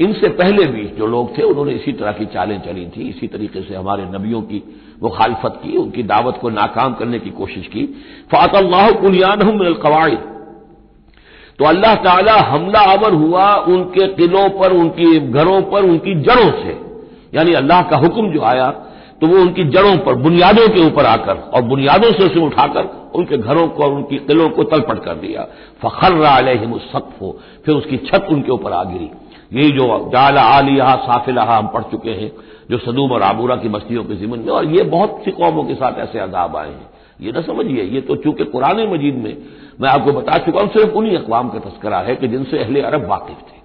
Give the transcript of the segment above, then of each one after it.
इनसे पहले भी जो लोग थे, उन्होंने इसी तरह की चालें चली थी, इसी तरीके से हमारे नबियों की मुखालफत की, उनकी दावत को नाकाम करने की कोशिश की। फ़ातल्लाह कुलियान तो अल्लाह ताला हमला आवर हुआ उनके किलों पर, उनकी घरों पर, उनकी जड़ों से। यानी अल्लाह का हुक्म जो आया तो वो उनकी जड़ों पर, बुनियादों के ऊपर आकर और बुनियादों से उसे उठाकर उनके घरों को और उनकी किलों को तलपट कर दिया। फखर अलहिम सख्फ हो फिर उसकी छत उनके ऊपर आ गिरी। यही जो जाला आलिया साफिलहा हम पढ़ चुके हैं, जो सदूम और आबूरा की बस्तियों के जिमन में, और ये बहुत सी कौमों के साथ ऐसे अजाब आए हैं। ये ना समझिए, ये तो चूँकि कुरान मजीद में मैं आपको बता चुका हूँ, सिर्फ़ उन्हीं अकवाम का तस्करा है कि जिनसे अहले अरब वाकिफ थे।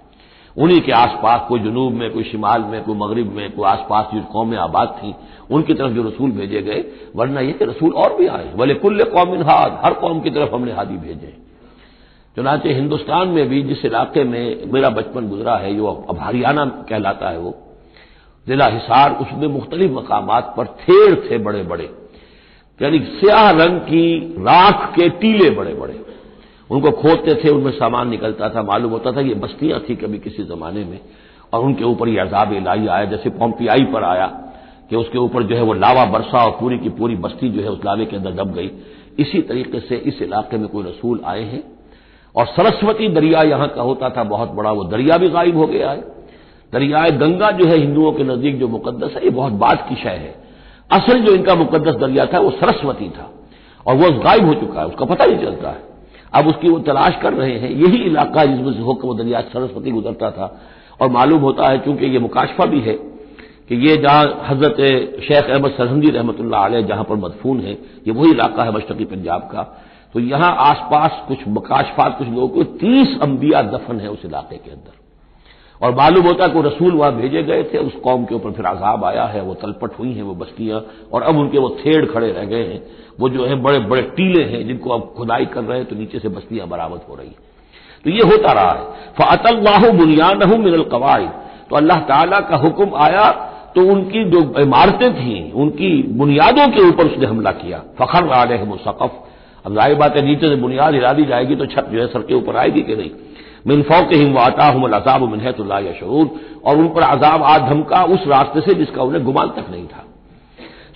उन्हीं के आसपास कोई जनूब में, कोई शिमाल में, कोई मगरब में, कोई आसपास जो कौमें आबाद थी, उनकी तरफ़ जो रसूल भेजे गए, वरना ये कि रसूल और भी आए। बोले कुल्ल हाद, हर कौम की तरफ़ हमने हादी भेजे। चुनाचे हिंदुस्तान में भी, जिस इलाके में मेरा बचपन गुजरा है जो अब हरियाणा कहलाता है वो, जिला हिसार, उसमें मुख्तलिफ़ मकाम पर थेड़ थे बड़े बड़े यानी स्याह रंग की राख के टीले बड़े बड़े उनको खोदते थे, उनमें सामान निकलता था, मालूम होता था ये बस्तियाँ थी कभी किसी जमाने में, और उनके ऊपर यह अजाब इलाही आया, जैसे पोम्पियाई पर आया कि उसके ऊपर जो है वो लावा बरसा और पूरी की पूरी बस्ती जो है उस लावे के अंदर दब गई। इसी तरीके से इस इलाके में कोई रसूल आए हैं और सरस्वती दरिया यहाँ का होता था बहुत बड़ा, वो दरिया भी गायब हो गया है। दरियाए गंगा जो है हिंदुओं के नज़दीक जो मुकदस है, ये बहुत बात की शय है। असल जो इनका मुकदस दरिया था, वो सरस्वती था और वो गायब हो चुका है, उसका पता नहीं चलता है। अब उसकी वो तलाश कर रहे हैं, यही इलाका जिसमें से होकर वो दरिया सरस्वती गुजरता था। और मालूम होता है, चूँकि ये मुकाशफा भी है, कि ये जहाँ हज़रत शेख अहमद सरहंदी रहमत जहाँ पर मदफून है, ये वही इलाका है मशरकी पंजाब का। तो यहाँ आसपास कुछ मकाशफात कुछ लोगों को तीस अंबिया दफन है उस इलाके के अंदर। और मालूम होता है कि रसूल वहाँ भेजे गए थे, उस कौम के ऊपर फिर आजाब आया है, वो तलपट हुई हैं, वो बस्तियाँ, और अब उनके वो थेड़ खड़े रह गए हैं। वो जो है बड़े बड़े टीले हैं, जिनको अब खुदाई कर रहे हैं तो नीचे से बस्तियाँ बरामद हो रही तो ये होता रहा है। फ़तल्लाह बुनियान मिनल कवायद। तो अल्लाह ताला का हुक्म आया तो उनकी जो इमारतें थी, उनकी बुनियादों के ऊपर उसने हमला किया। फखर आलहम सकफ। अब ज़ाहिर बात है, नीचे से बुनियाद हिला दी जाएगी तो छत जो है सर के ऊपर आएगी कि नहीं? मिनफौ के हिम वाता हम अजाब मिनहतुल्ला शरूर और उन पर अजाब आ धमका उस रास्ते से जिसका उन्हें गुमान तक नहीं था।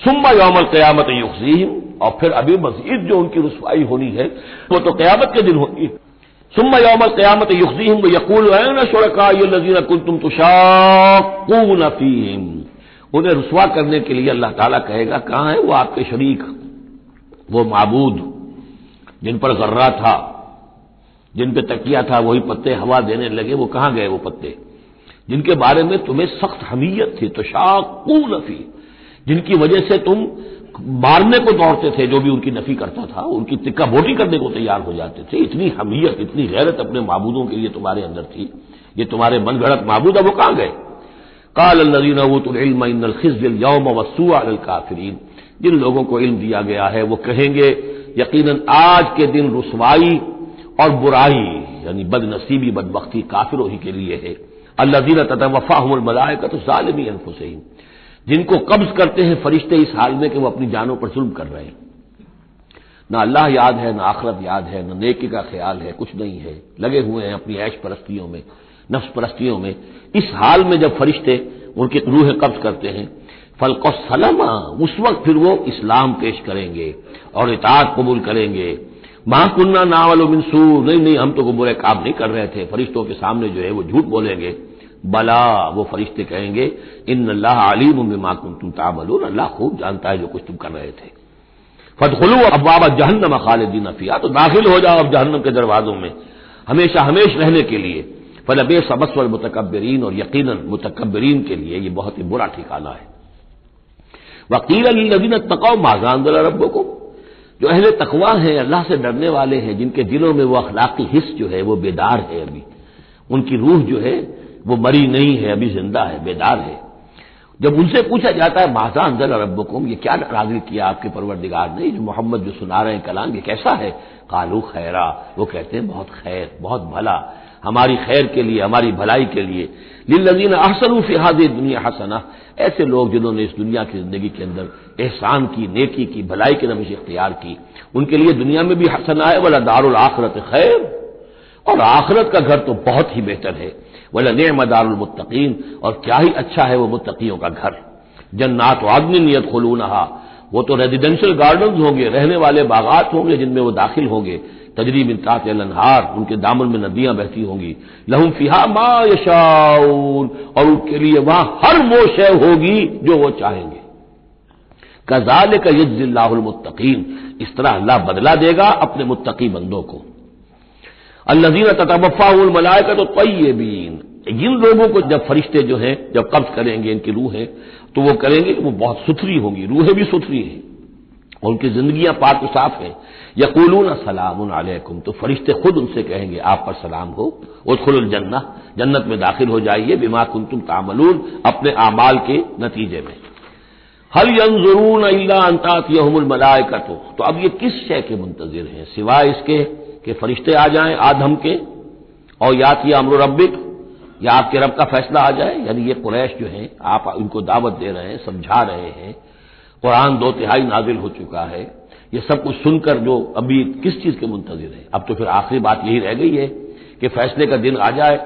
सुम्मा यौमल क्यामत युखजीम और फिर अभी मजीद जो उनकी रसवाई होनी है, वो तो क्यामत के दिन होगी। सुम्मा यौमल क्यामत युखजीम व यकूल शुरका नजीर कुल तुम तुशाकून उन्हें रसवा करने के लिए अल्लाह ताला कहेगा, कहाँ है वो आपके शरीक? वो माबूद। जिन पर गर्रा था, जिन पे तकिया था, वही पत्ते हवा देने लगे, वो कहाँ गए वो पत्ते? जिनके बारे में तुम्हें सख्त हमीयत थी तो शाकू नफी। जिनकी वजह से तुम मारने को दौड़ते थे, जो भी उनकी नफी करता था, उनकी तिक्का बोटी करने को तैयार हो जाते थे। इतनी हमीयत, इतनी गैरत अपने माबूदों के लिए तुम्हारे अंदर थी। ये तुम्हारे मन घड़त माबूद वो कहाँ गए? काल नजीन वतुलखिल यौम वसूआ काफरीन। जिन लोगों को इल्म दिया गया है, वो कहेंगे यकीनन आज के दिन रसवाई और बुराई, यानी बदनसीबी, बदबख्ती काफिरों ही के लिए है। अल्लाजीन ततवफ़ा मलाय का तो सालमी अनफुसैन जिनको कब्ज करते हैं फरिश्ते इस हाल में कि वो अपनी जानों पर जुल्म कर रहे हैं। ना अल्लाह याद है, ना आखरत याद है, न नेकी का ख्याल है, कुछ नहीं है। लगे हुए हैं अपनी ऐश परस्तियों में, नफ्स परस्तियों में। इस हाल में जब फरिश्ते उनकी रूह कब्ज करते हैं फलको सलमा उस वक्त फिर वो इस्लाम पेश करेंगे और इतात कबूल करेंगे। महाकुन्ना नावल मिनसू नहीं नहीं, हम तो बुरे काम नहीं कर रहे थे, फरिश्तों के सामने जो है वो झूठ बोलेंगे। बला, वो फरिश्ते कहेंगे इन अल्लाह अलीम बिमा तुम तामलून, अल्लाह खूब जानता है जो कुछ तुम कर रहे थे। फतखलू अबाबा जहन्नम खालिदीन अफिया तो दाखिल हो जाओ अब जहन्नम के दरवाजों में। हमेशा हमेश रहने के लिए। फलब सबसवर मुतकबरीन और यकीन मुतकबरीन के लिए ये बहुत ही बुरा ठिकाना है। वकील अली नदीन तकाउ माजान रबो को जो अहले तकवा है, अल्लाह से डरने वाले हैं, जिनके दिलों में वो अखलाकी हिस्स जो है, वो बेदार है अभी। उनकी रूह जो है, वो मरी नहीं है, अभी ज़िंदा है, बेदार है। जब उनसे पूछा जाता है माजा अंदर रबुकुम ये क्या नाजिल किया आपके परवरदिगार ने? जो मोहम्मद जो सुना रहे हैं कलाम, ये कैसा है? कालू खैरा। वो कहते हैं, बहुत खैर, बहुत भला। हमारी खैर के लिए, हमारी भलाई के लिए। लिल्लजीन अहसन फिहाद दुनिया हसना। ऐसे लोग जिन्होंने इस दुनिया की ज़िंदगी के अंदर एहसान की, नेकी की, भलाई की नमिश इख्तियार की, उनके लिए दुनिया में भी हसना है, वाला दारुल आखरत खैर। और आखरत का घर तो बहुत ही बेहतर है। वाला नेम दारुलमुत्तकीन और क्या ही अच्छा है वो मुत्तकियों का घर। जन्नात आदमी नियत खलूनहा वो तो रेजिडेंशियल गार्डन होंगे, रहने वाले बागात होंगे जिनमें वो दाखिल होंगे। तजरीब इंतात लनहार उनके दामन में नदियाँ बहती होंगी। लहुम फिहा मा यशाउन और उनके लिए वहाँ हर वो शय होगी जो वो चाहेंगे। कजाल का यज्लामुत्तकीन इस तरह अल्लाह बदला देगा अपने मुत्तकी बंदों को। अल्लाजीन ततवफ़ाउल मलायका तो तय्यबीन जिन लोगों को जब फरिश्ते जो हैं, जब कब्ज करेंगे, इनकी रूहें तो वो करेंगे, वो बहुत सुथरी होंगी, रूहें भी सुथरी हैं, और उनकी जिंदगियाँ पाक साफ़ हैं। यकूलून सलाम अलैकुम तो फरिश्ते खुद उनसे कहेंगे, आप पर सलाम हो उदखुल जन्ना जन्नत में दाखिल हो जाइए, बिमा कुन तुम तामलून, अपने आमाल के नतीजे में। हल यंजरून अंतात यहमुल मलायकतो तो अब ये किस शय के मुंतजिर हैं, सिवाय इसके कि फरिश्ते आ जाएँ आधम के, और या कि अमर रबिक या आपके रब का फैसला आ जाए? यानी ये कुरैश जो है, आप उनको दावत दे रहे हैं, समझा रहे हैं, कुरान दो तिहाई नाजिल हो चुका है। ये सब कुछ सुनकर जो अभी किस चीज़ के मुंतजर है? अब तो फिर आखिरी बात यही रह गई है कि फैसले का दिन आ जाए,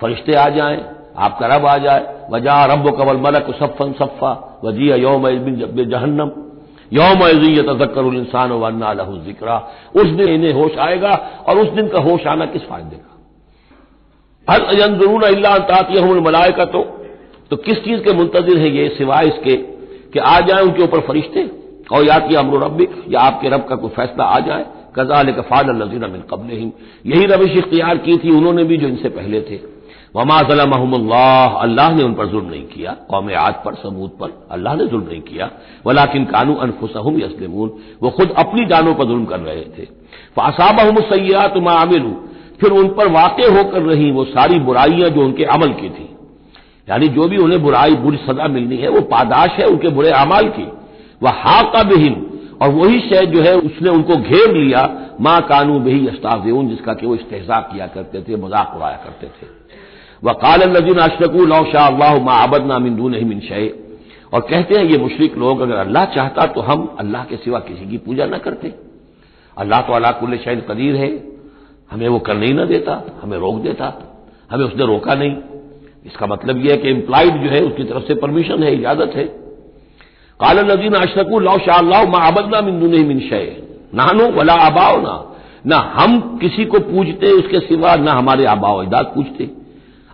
फरिश्ते आ जाए, आपका रब आ जाए। वजा रब कबल मलक सफ़न सफ़ा वजिया योम जहन्नम। यौम तजक्कर इंसान वन्ना लहू जिक्रा। उस दिन इन्हें होश आएगा और उस दिन का होश आना किस फ़ायदे का? हर अंदरून अल्लाहमुल मलाय का तो तो किस चीज़ के मुंतजर है ये सिवाय इसके कि आ जाए उनके ऊपर फरिश्ते? और या कि अमर रबिक या आपके रब का कोई फैसला आ जाए। कजाल कफाल नजीर मिन कबल यही रविश इख्तियार की थी उन्होंने भी जो इनसे पहले थे। वमा महमल्लाह अल्लाह ने उन पर जुल्म नहीं किया। कौम आज पर, सबूत पर अल्लाह ने जुल्म नहीं किया। वलाकिन कानू अनफुसहम यसलमून वो खुद अपनी जानों पर जुल्म कर रहे थे। फासाबहम सैयात मामिलू फिर उन पर वाक़ होकर रही वो सारी बुराइयाँ जो उनके अमल की थी। यानी जो भी उन्हें बुराई, बुरी सजा मिलनी है, वो पादाश है उनके बुरे अमाल की। वह हा का बिहिम, और वही शय जो है उसने उनको घेर लिया, माँ कानू बही अस्ताफेन जिसका कि वो इस्तेजा किया करते थे, मज़ाक उड़ाया करते थे। वह काल नजीन अशरकू, लौ शाह मा आबद नामिंदू नहीं मिन शय। और कहते हैं, ये मुशरक लोग, अगर अल्लाह चाहता तो हम अल्लाह के सिवा किसी की पूजा न करते। अल्लाह तो अला कुल्ल शैन कदीर है। हमें वो करने ही ना देता, हमें रोक देता, हमें उसने रोका नहीं। इसका मतलब यह है कि इंप्लाइड जो है, उसकी तरफ़ से परमिशन है, इजाज़त है। काल नजीन अशरकू लाओ शाह मा आबद नामिंदू नहीं मिन शय। नानो वला आबाओ ना ना हम किसी को पूजते, उसके सिवा ना हमारे आबाओ इदाद पूछते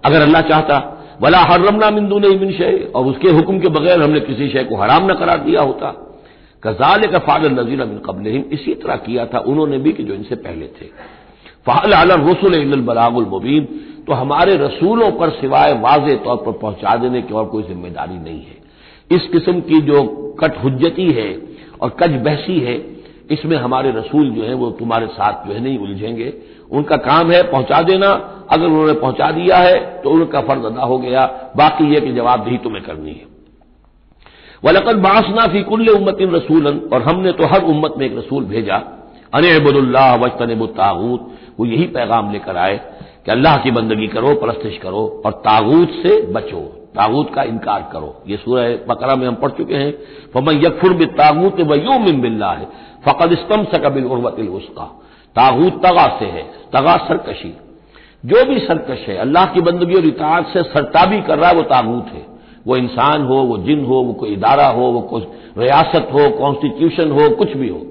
अगर अल्लाह चाहता, वला हर्रमना मिंदू नहीं मिन शय। और उसके हुक्म के बगैर हमने किसी शय को हराम न करार दिया होता। कजाल का फाल नजीर मिन कबल इसी तरह किया था उन्होंने भी कि जो इनसे पहले थे। फ़ाल रसुल बलागुल मुबीन। तो हमारे रसूलों पर सिवाय वाज तौर पर पहुँचा देने की और कोई ज़िम्मेदारी नहीं है। इस किस्म की जो कट हुज्जती है और कज बहसी है, इसमें हमारे रसूल जो है वो तुम्हारे साथ जो है नहीं उलझेंगे। उनका काम है पहुँचा देना। अगर उन्होंने पहुँचा दिया है तो उनका फ़र्ज़ अदा हो गया। बाकी यह कि जवाबदेही तुम्हें करनी है। वलकत बासना फ़ी कुल्ल उम्मतिन रसूलन। और हमने तो हर उम्मत में एक रसूल भेजा। अनबुल्लाह वजतन तागूत। वो यही पैगाम लेकर आए कि अल्लाह की बंदगी करो, परस्तिश करो और तागूत से बचो। तागूत का इनकार करो। ये सूरह बकरा में हम पढ़ चुके हैं। फमन यकफुर बि तागूत वयूम बिल्ला है फ़कद इस्तम सकबिल उर्वतिल उसका तागूत तगा से है। तगा सरकशी। जो भी सरकश है, अल्लाह की बंदगी और इताद से सरताबी कर रहा है, वो तागूत है। वो इंसान हो, वो जिन हो, वो कोई इदारा हो, वो कोई रियासत हो, कॉन्स्टिट्यूशन हो, कुछ भी हो।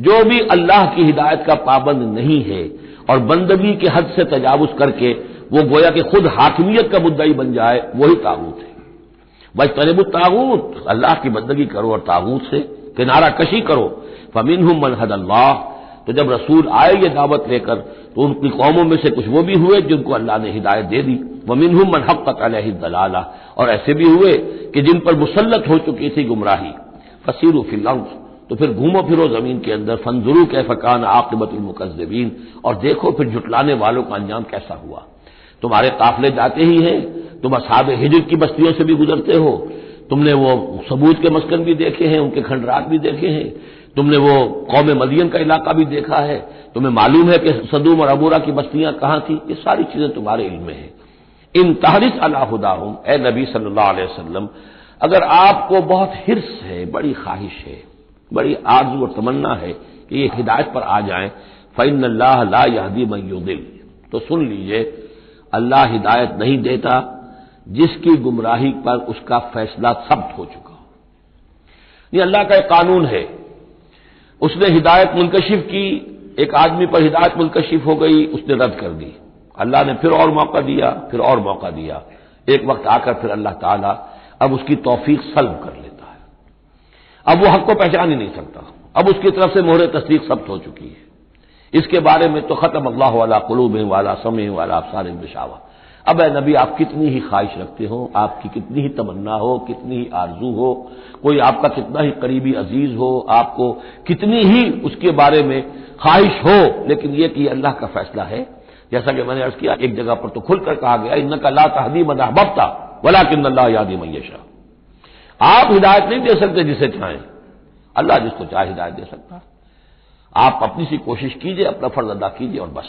जो भी अल्लाह की हिदायत का पाबंद नहीं है और बंदगी के हद से तजावुज करके वो गोया कि खुद हाकिमियत का मुद्दा ही बन जाए, वही ताबूत है। भाई तलेब ताबूत अल्लाह की बंदगी करो और ताबूत से किनारा कशी करो। फमिन हूँ मनहद अल्लाह तो जब रसूल आए ये दावत लेकर तो उनकी कौमों में से कुछ वो भी हुए जिनको अल्लाह ने हिदायत दे दी। वमिन मन हक दलाला, और ऐसे भी हुए कि जिन पर मुसलत हो चुकी थी गुमराही। फसीर फ़िल्म तो फिर घूमो फिरो ज़मीन के अंदर, फंजुरू के फकान आकबतुलमुकजबीन और देखो फिर जुटलाने वालों का अंजाम कैसा हुआ। तुम्हारे काफले जाते ही हैं, तुम असाब हिजर की बस्तियों से भी गुजरते हो, तुमने वो सबूत के मस्कन भी देखे हैं, उनके खंडरात भी देखे हैं, तुमने वो कौम मदियन का इलाका भी देखा है, तुम्हें मालूम है कि सदूम और अबूरा की बस्तियाँ कहाँ थी? ये सारी चीज़ें तुम्हारे इल्म में है। इन तहरिस अलाहुदाहम ए नबी सल्लल्लाहु अलैहि वसल्लम, अगर आपको बहुत हिर्स है, बड़ी ख्वाहिश है बड़ी आरज़ू और तमन्ना है कि ये हिदायत पर आ जाए। फ़ैन अल्लाह ला यहदी दिल तो सुन लीजिए, अल्लाह हिदायत नहीं देता जिसकी गुमराही पर उसका फैसला सब्त हो चुका ये अल्लाह का एक कानून है। उसने हिदायत मुनकशिफ की, एक आदमी पर हिदायत मुनकशिफ हो गई, उसने रद्द कर दी। अल्लाह ने फिर और मौका दिया, फिर और मौका दिया। एक वक्त आकर फिर अल्लाह ताला अब उसकी तोफीक सल्व कर अब वो हक को पहचान ही नहीं सकता। अब उसकी तरफ़ से मोहर तस्दीक सब्त हो चुकी है। इसके बारे में तो खत्म अल्लाह वाला कलूब वाला समय वाला आप सारे बिशावा अब नबी, आप कितनी ही ख्वाहिश रखते हो, आपकी कितनी ही तमन्ना हो, कितनी ही आरज़ू हो, कोई आपका कितना ही करीबी अज़ीज़ हो, आपको कितनी ही उसके बारे में ख्वाहिश हो, लेकिन यह कि अल्लाह का फैसला है। जैसा कि मैंने अर्ज़ किया, एक जगह पर तो खुलकर कहा गया इन का ला तहदी मदाहबता वला किन अल्लाह यादी मैशा आप हिदायत नहीं दे सकते जिसे चाहें। अल्लाह जिसको चाहे हिदायत दे सकता आप अपनी सी कोशिश कीजिए, अपना फ़र्ज़ अदा कीजिए और बस।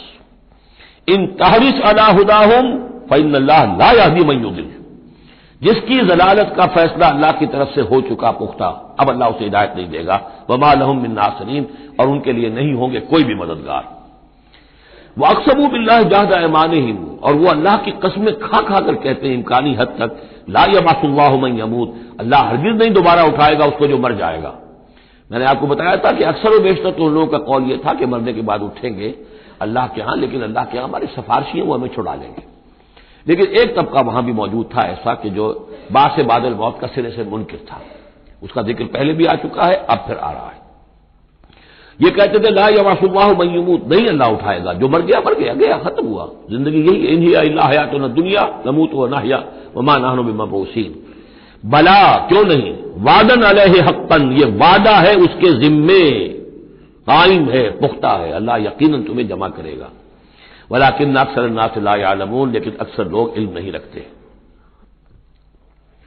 इन तहरिस अलाहुदाहम फ़ैन अल्लाह ला यादी मैदिल जिसकी जलालत का फैसला अल्लाह की तरफ़ से हो चुका पुख्ता, अब अल्लाह उसे हिदायत नहीं देगा। वमा लहम मिन नासरीन, और उनके लिए नहीं होंगे कोई भी मददगार। वो अक्सबू बिल्ला जाहदा ईमान और वो अल्लाह की कस्में खा खा कर कहते हैं, इम्कानी हद तक। ला यमासुल्लाह यमूत। अल्लाह हरगिज नहीं दोबारा उठाएगा, उसको जो मर जाएगा। मैंने आपको बताया था कि अक्सर बेशतर तो उन लोगों का कौल यह था कि मरने के बाद उठेंगे अल्लाह के यहाँ, लेकिन अल्लाह के यहाँ हमारे सिफारशी हैं, वो हमें छुड़ा लेंगे लेकिन एक तबका वहाँ भी मौजूद था ऐसा कि जो बास बादल मौत का सिरे से मुनकर था। उसका ज़िक्र पहले भी आ चुका है, अब फिर आ रहा है। ये कहते थे, ला यवासुल्लाह मयूमूत नहीं अल्लाह उठाएगा। जो मर गया मर गया गया, खत्म हुआ। ज़िंदगी यही इन्हीं अल्लाह हया तो न दुनिया, नमूत व नाहिया वमा नाहनो बिमबूसीन बला, क्यों नहीं? वादन अलह हक्कन, ये वादा है उसके जिम्मे। कायम है, पुख्ता है। अल्लाह यकीन तुम्हें जमा करेगा। वलाकिन अक्सर नासलामून लेकिन अक्सर लोग इल्म नहीं रखते।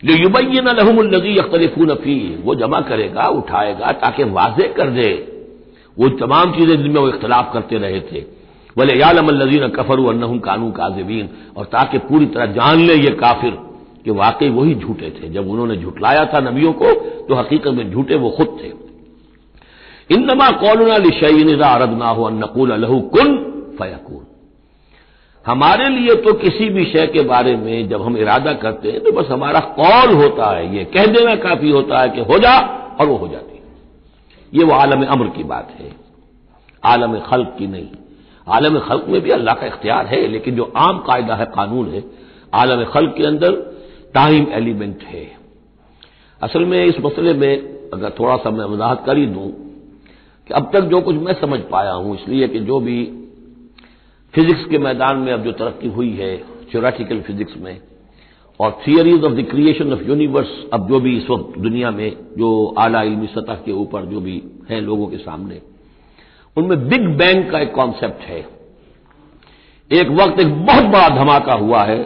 जो युबैन लहमुल्लजी अख्तलिफून फ़ी वो जमा करेगा, उठाएगा, ताकि वाजे कर दे। वो तमाम चीज़ें जिनमें वो इख्तलाफ करते रहे थे। बोले यालमल्लजीन कफर अन्नहुम कानून काजिबीन। और ताकि पूरी तरह जान ले ये काफिर कि वाकई वही झूठे थे। जब उन्होंने झुटलाया था नबियों को तो हकीकत में झूठे वो खुद थे। इन नमा कौलना अरदना हो नकूल लहू कुन फयकून। हमारे लिए तो किसी भी शय के बारे में जब हम इरादा करते हैं तो बस हमारा कौल होता है, ये कह देना काफ़ी होता है कि हो जा और वो हो जाती ये वो आलम अमर की बात है। आलम खल्क की नहीं। आलम खल्क में भी अल्लाह का इख्तियार है, लेकिन जो आम कायदा है, कानून है, आलम खल्क के अंदर टाइम एलिमेंट है। असल में इस मसले में अगर थोड़ा सा मैं वजाहत कर ही दूँ कि अब तक जो कुछ मैं समझ पाया हूँ, इसलिए कि जो भी फिजिक्स के मैदान में अब जो तरक्की हुई है थ्योरेटिकल फिजिक्स में और theories of the creation of universe अब जो भी इस वक्त दुनिया में जो आला इलमी सतह के ऊपर जो भी है लोगों के सामने, उनमें बिग बैंग का एक कॉन्सेप्ट है। एक वक्त एक बहुत बड़ा धमाका हुआ है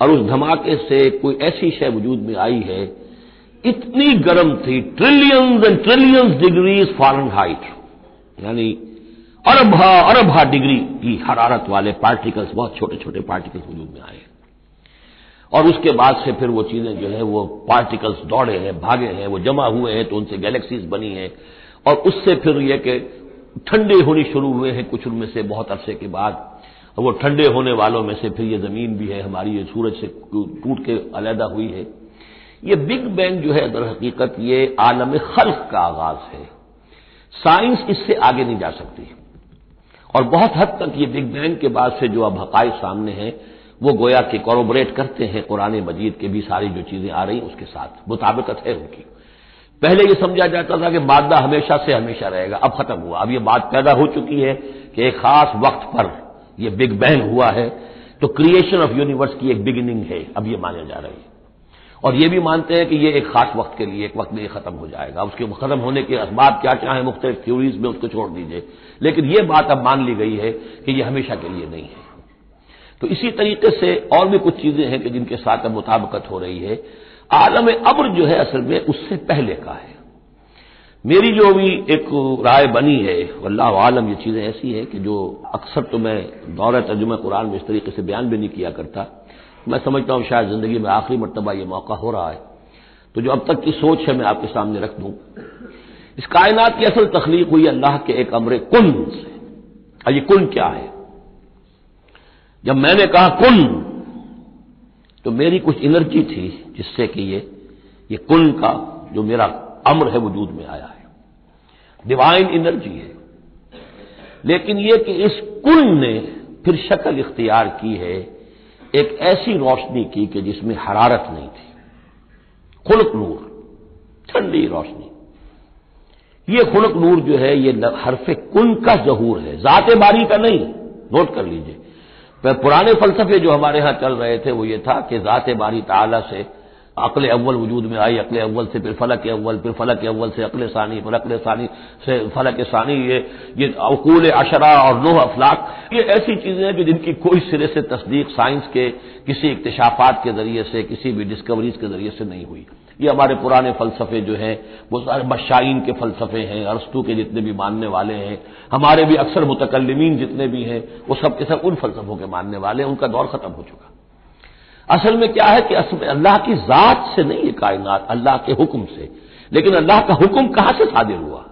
और उस धमाके से कोई ऐसी शय वजूद में आई है, इतनी गर्म थी trillions and trillions degrees fahrenheit यानी अरब अरब डिग्री की हरारत वाले पार्टिकल्स बहुत छोटे छोटे पार्टिकल्स वजूद में आए। और उसके बाद से फिर वो चीज़ें जो है, वो पार्टिकल्स दौड़े हैं, भागे हैं, वो जमा हुए हैं तो उनसे गैलेक्सीज बनी हैं। और उससे फिर यह कि ठंडे होनी शुरू हुए हैं कुछ उनमें से बहुत अरसे के बाद। वो ठंडे होने वालों में से फिर ये ज़मीन भी है, हमारी ये सूरज से टूट के अलहदा हुई है। ये बिग बैंग जो है, दर हकीकत ये आलम खल्क का आगाज़ है। साइंस इससे आगे नहीं जा सकती। और बहुत हद तक ये बिग बैंग के बाद से जो अब हकाई सामने हैं वो गोया के कॉरोबरेट करते हैं कुरान मजीद के भी सारी जो चीज़ें आ रही उसके साथ। मुताबिकत है उनकी। पहले ये समझा जाता था कि मादा हमेशा से हमेशा रहेगा, अब खत्म हुआ। अब ये बात पैदा हो चुकी है कि एक खास वक्त पर यह बिग बैंग हुआ है। तो क्रिएशन ऑफ़ यूनिवर्स की एक बिगिनिंग है, अब ये माने जा रही है। और ये भी मानते हैं कि ये एक खास वक्त के लिए, एक वक्त में ये खत्म हो जाएगा। उसके खत्म होने के असबाब क्या क्या है मुख्तलिफ़ थ्योरीज में उसको छोड़ दीजिए। लेकिन ये बात अब मान ली गई है कि ये हमेशा के लिए नहीं है। तो इसी तरीके से और भी कुछ चीज़ें हैं कि जिनके साथ अब मुताबकत हो रही है। आलम अब्र जो है असल में उससे पहले का है। मेरी जो भी एक राय बनी है अल्लाह आलम, ये चीज़ें ऐसी हैं कि जो अक्सर तो मैं दौरा तर्जुमा कुरान में इस तरीके से बयान भी नहीं किया करता। मैं समझता हूँ शायद ज़िंदगी में आखिरी मरतबा यह मौका हो रहा है। तो जो अब तक की सोच है मैं आपके सामने रख दूँ। इस कायनात की असल तखलीक हुई अल्लाह के एक अमर कुन से। ये कुन क्या है? जब मैंने कहा, कुन तो मेरी कुछ एनर्जी थी, जिससे कि ये ये कुन का जो मेरा अम्र है, वजूद में आया है। डिवाइन एनर्जी है। लेकिन ये कि इस कुन ने फिर शक्ल इख्तियार की है, एक ऐसी रोशनी की कि जिसमें हरारत नहीं थी। खुलक नूर, ठंडी रोशनी। ये खुलक नूर जो है, ये हरफ कुन का जहूर है। जाते बारी का नहीं, नोट कर लीजिए। पुराने फलसफे जो हमारे यहाँ चल रहे थे, वो ये था कि जाते बारी ताला से अकल अव्वल वजूद में आई, अकल अव्वल से फिर फलक अव्वल, फिर फलक अव्वल से अकल सानी, फिर अकल सानी से फलक सानी, ये ये अकूल अशरा और नोह अफलाक, ये ऐसी चीज़ें हैं जो जिनकी कोई सिरे से तस्दीक साइंस के किसी इकतशाफात के ज़रिए से, किसी भी डिस्कवरीज के ज़रिए से नहीं हुई। ये हमारे पुराने फलसफे जो हैं, वो सारे बशाइन के फलसफे हैं, अरस्तू के जितने भी मानने वाले हैं, हमारे भी अक्सर मुतकलमीन जितने भी हैं, वो सब के सब उन फलसफों के मानने वाले हैं, उनका दौर खत्म हो चुका। असल में क्या है कि असल अल्लाह की जात से नहीं है कायनात, अल्लाह के हुक्म से, लेकिन अल्लाह का हुक्म कहाँ से सादिर हुआ?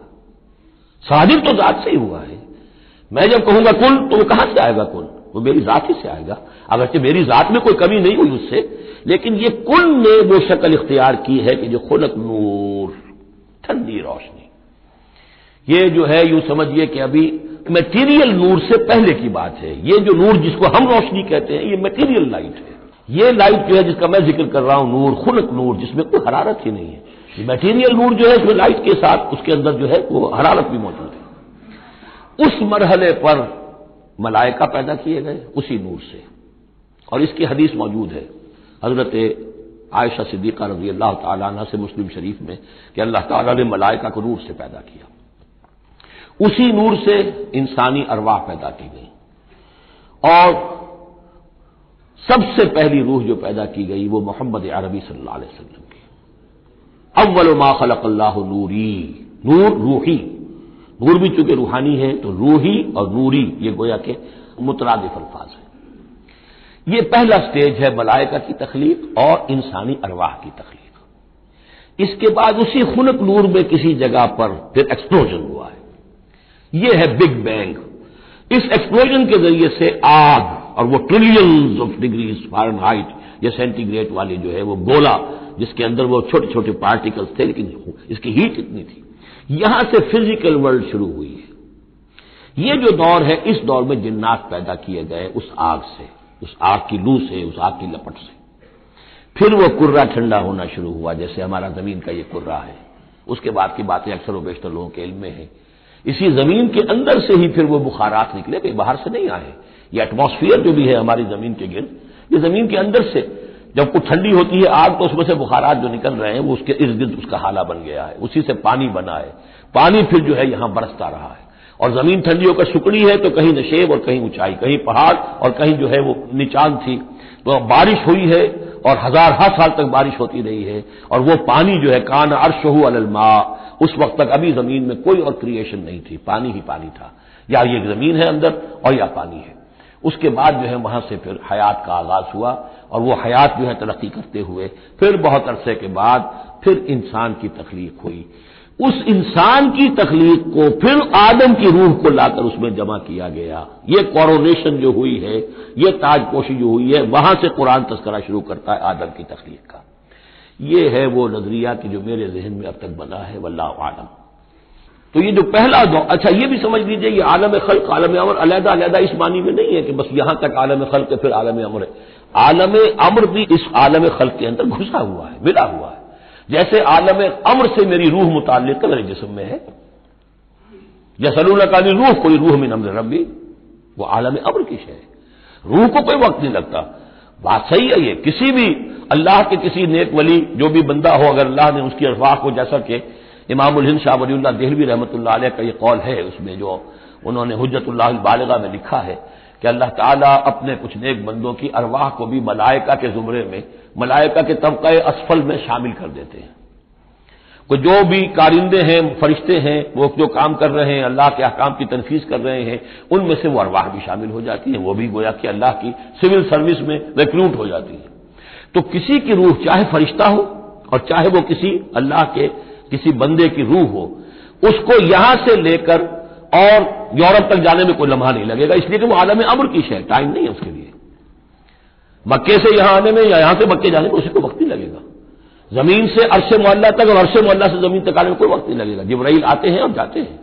सादिर तो जात से ही हुआ है। मैं जब कहूँगा कुल तो वो कहाँ से आएगा कुल? वो मेरी जात ही से आएगा। अगरचे मेरी जात में कोई कमी नहीं हुई उससे। लेकिन ये कुल ने वो शक्ल इख्तियार की है कि जो खुलक नूर, ठंडी रोशनी। ये जो है, यूँ समझिए कि अभी मेटीरियल नूर से पहले की बात है। ये जो नूर जिसको हम रोशनी कहते हैं, ये मेटीरियल लाइट है। ये लाइट जो है जिसका मैं ज़िक्र कर रहा हूँ, नूर, खुलक नूर, जिसमें कोई हरारत ही नहीं है। मेटीरियल नूर जो है, इसमें लाइट के साथ उसके अंदर जो है, वो हरारत भी मौजूद है। उस मरहले पर मलाइका पैदा किए गए उसी नूर से। और इसकी हदीस मौजूद है। हज़रत आयशा सिद्दीका रज़ी अल्लाह तला से मुस्लिम शरीफ में कि अल्लाह ताला ने मलाइका को नूर से पैदा किया। उसी नूर से इंसानी अरवाह पैदा की गई। और सबसे पहली रूह जो पैदा की गई वो मोहम्मद अरबी सल्लल्लाहु अलैहि वसल्लम की। अव्वल मा खलक अल्लाह नूरी, नूर रूही। नूर भी चूँकि रूहानी है तो रूही और नूरी ये गोया के मुतरादिफ अल्फाज है। ये पहला स्टेज है मलाइका की तकलीफ़ और इंसानी अरवाह की तकलीफ़ इसके बाद उसी खुनक नूर में किसी जगह पर फिर एक्सप्लोजन हुआ है। यह है बिग बैंग इस एक्सप्लोजन के ज़रिए से आग और वो trillions of degrees Faran height या सेंटीग्रेड वाली जो है वो गोला, जिसके अंदर वो छोटे छोटे पार्टिकल्स थे, लेकिन इसकी हीट इतनी थी। यहाँ से फ़िज़िकल वर्ल्ड शुरू हुई है। ये जो दौर है, इस दौर में जिन्नात पैदा किए गए उस आग से, उस आग की लू से, उस आग की लपट से। फिर वो कुर्रा ठंडा होना शुरू हुआ, जैसे हमारा ज़मीन का ये कुर्रा है। उसके बाद की बातें अक्सर बेशतर लोगों के इल्म में है। इसी ज़मीन के अंदर से ही फिर वो बुखारात निकले, कहीं बाहर से नहीं आए। ये एटमॉस्फियर जो भी है, हमारी ज़मीन के गिर्द ये ज़मीन के अंदर से जब कुछ ठंडी होती है आग तो उसमें से बुखारात जो निकल रहे हैं, वो उसके इर्द गिर्द उसका हाला बन गया है। उसी से पानी बना है। पानी फिर जो है यहाँ बरसता रहा है। और ज़मीन ठंडी होकर सुकड़ी है तो कहीं नशेब और कहीं ऊंचाई, कहीं पहाड़ और कहीं जो है वो निचान थी। तो बारिश हुई है और हज़ार हर साल तक बारिश होती रही है और वो पानी जो है, कान अर्शहू अलमा उस वक्त तक अभी ज़मीन में कोई और क्रिएशन नहीं थी। पानी ही पानी था। या ये ज़मीन है अंदर और या पानी है। उसके बाद जो है वहाँ से फिर हयात का आगाज़ हुआ। और वो हयात जो है तरक्की करते हुए, फिर बहुत अरसे के बाद फिर इंसान की तकलीफ़ हुई। उस इंसान की तकलीफ़ को फिर आदम की रूह को लाकर उसमें जमा किया गया। ये कॉरोनेशन जो हुई है, ये ताजपोशी जो हुई है, वहाँ से कुरान तस्करा शुरू करता है आदम की तकलीफ़ का। ये है वो नज़रिया कि जो मेरे जहन में अब तक बना है वल्ला आलम। तो ये जो पहला दौर अच्छा ये भी समझ लीजिए, ये आलम खल्क, आलम अमर, अलहदा अलहदा इस मानी में नहीं है कि बस यहाँ तक आलम खल्क, फिर आलम अमर है। आलम अम्र भी इस आलम खल के अंदर घुसा हुआ है, मिला हुआ है। जैसे आलम अम्र से मेरी रूह मुताल मेरे जिसम में है। जसलूल का रूह, कोई रूह में नमर रबी वो आलम अम्र की है। रूह को कोई वक्त नहीं लगता। बात सही है ये, किसी भी अल्लाह के किसी नेक वली, जो भी बंदा हो, अगर अल्लाह ने उसकी अरवाह को जैसा कि इमामुल हिंद शाह वलील्ला देहलवी रहमत का ये कौल है उसमें जो उन्होंने हजतुल्लाह बालगा में लिखा है कि अल्लाह ताला अपने कुछ नेक बंदों की अरवाह को भी मलाइका के जुमरे में मलाइका के तबका असफल में शामिल कर देते हैं। को जो भी कारिंदे हैं, फरिश्ते हैं, वो जो काम कर रहे हैं, अल्लाह के अहकाम की तनफीज कर रहे हैं, उनमें से वो अरवाह भी शामिल हो जाती है। वो भी गोया कि अल्लाह की सिविल सर्विस में रिक्रूट हो जाती है। तो किसी की रूह चाहे फरिश्ता हो और चाहे वो किसी अल्लाह के किसी बंदे की रूह हो, उसको यहाँ से लेकर और यूरोप तक जाने में कोई लम्हा नहीं लगेगा। इसलिए कि वो आलम अमर की है टाइम नहीं है उसके लिए। मक्के से यहाँ आने में या यहाँ से मक्के जाने में उसे कोई वक्त नहीं लगेगा। ज़मीन से अरश मोहल्ला तक और अरश मोहल्ला से ज़मीन तक आने में कोई वक्त नहीं लगेगा। जबराइल आते हैं और जाते हैं।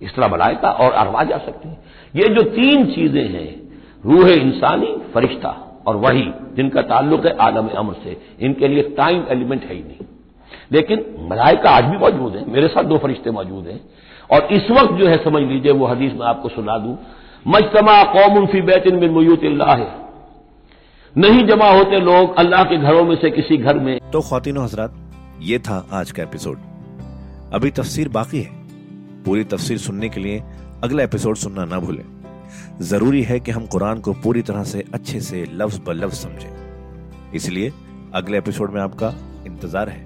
इस तरह बनाएगा और अरवा जा सकते हैं। ये जो तीन चीज़ें हैं, रूह इंसानी, फरिश्ता और वही, जिनका ताल्लुक है आलम अमर से, इनके लिए टाइम एलिमेंट है ही नहीं। लेकिन मलाइका आज भी मौजूद है, मेरे साथ दो फरिश्ते मौजूद हैं। और इस वक्त जो है, समझ लीजिए, वो हदीस में आपको सुना दूँ। मजतमा कौम फ़ी बैतिन बिन मयूत है नहीं जमा होते लोग अल्लाह के घरों में से किसी घर में। तो खातिनों हजरात, ये था आज का एपिसोड। अभी तफसीर बाकी है। पूरी तफसीर सुनने के लिए अगला एपिसोड सुनना ना भूलें। ज़रूरी है कि हम कुरान को पूरी तरह से अच्छे से लफ्ज ब लफ्ज समझें। इसलिए अगले एपिसोड में आपका इंतज़ार है।